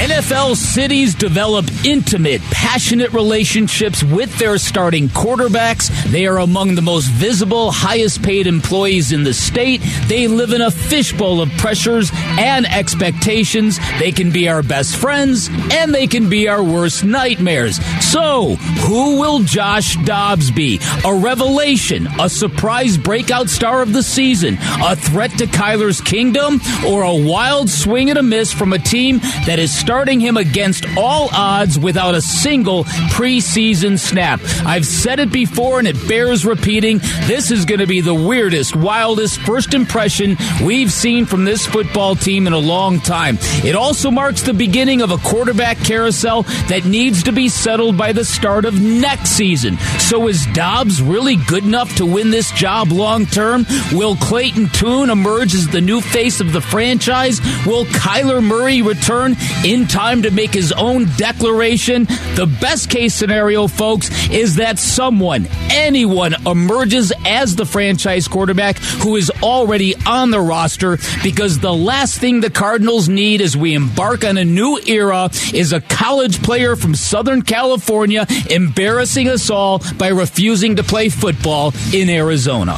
NFL cities develop intimate, passionate relationships with their starting quarterbacks. They are among the most visible, highest paid employees in the state. They live in a fishbowl of pressures and expectations. They can be our best friends and they can be our worst nightmares. So, who will Josh Dobbs be? A revelation, a surprise breakout star of the season, a threat to Kyler's kingdom, or a wild swing and a miss from a team that is starting him against all odds without a single preseason snap. I've said it before and it bears repeating. This is going to be the weirdest, wildest first impression we've seen from this football team in a long time. It also marks the beginning of a quarterback carousel that needs to be settled by the start of next season. So is Dobbs really good enough to win this job long term? Will Clayton Tune emerge as the new face of the franchise? Will Kyler Murray return time to make his own declaration? The best case scenario, folks, is that someone, anyone, emerges as the franchise quarterback who is already on the roster because the last thing the Cardinals need as we embark on a new era is a college player from Southern California embarrassing us all by refusing to play football in Arizona.